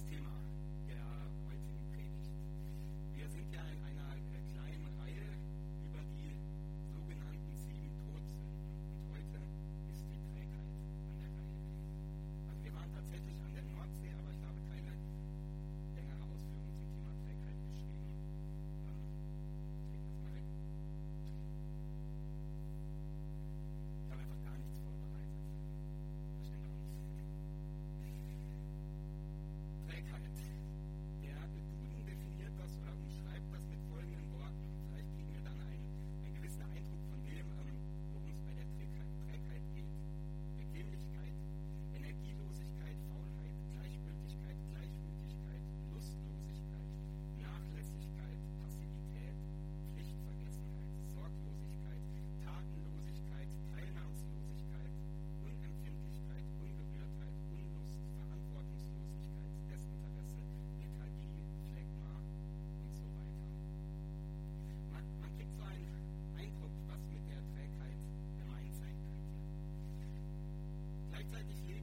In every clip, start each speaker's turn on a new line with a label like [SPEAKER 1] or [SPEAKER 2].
[SPEAKER 1] das Okay. 35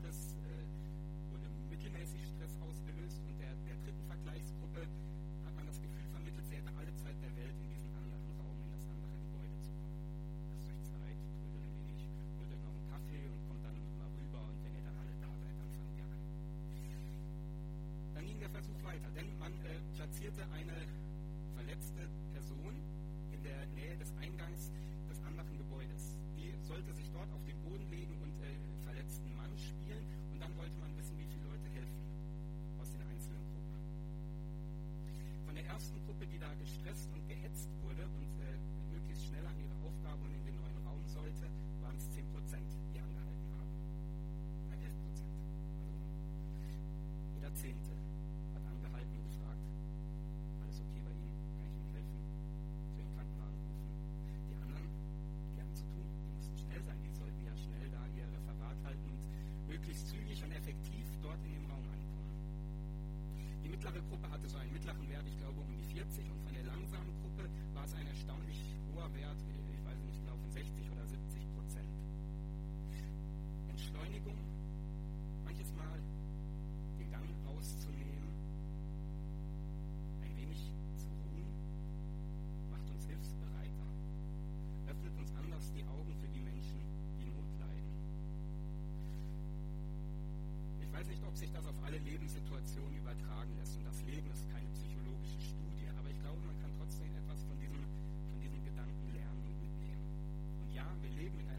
[SPEAKER 1] Jahres äh, wurde mittelmäßig Stress ausgelöst und der, der dritten Vergleichsgruppe hat man das Gefühl vermittelt, sie hätte alle Zeit der Welt in diesen anderen Raum, in das andere Gebäude zu kommen. Lasst euch Zeit, trödelt ein wenig, holt euch noch einen Kaffee und kommt dann mal rüber und wenn ihr dann alle da seid, dann fangt ihr an. Dann ging der Versuch weiter, denn man äh, platzierte eine verletzte Person in der Nähe des Eingangs jeder Zehnte hat angehalten und gefragt, alles okay bei Ihnen? Kann ich Ihnen helfen? Ich den Krankenwagen rufen? Die anderen, die hatten zu tun, die mussten schnell sein, die sollten ja schnell da ihr Referat halten und möglichst zügig und effektiv dort in dem Raum ankommen. Die mittlere Gruppe hatte so einen mittleren Wert, ich glaube um die 40 und von der langsamen Gruppe war es ein erstaunlich hoher Wert, weiß nicht, ob sich das auf alle Lebenssituationen übertragen lässt. Und das Leben ist keine psychologische Studie, aber ich glaube, man kann trotzdem etwas von diesem, von diesem Gedanken lernen und mitnehmen. Und ja, wir leben in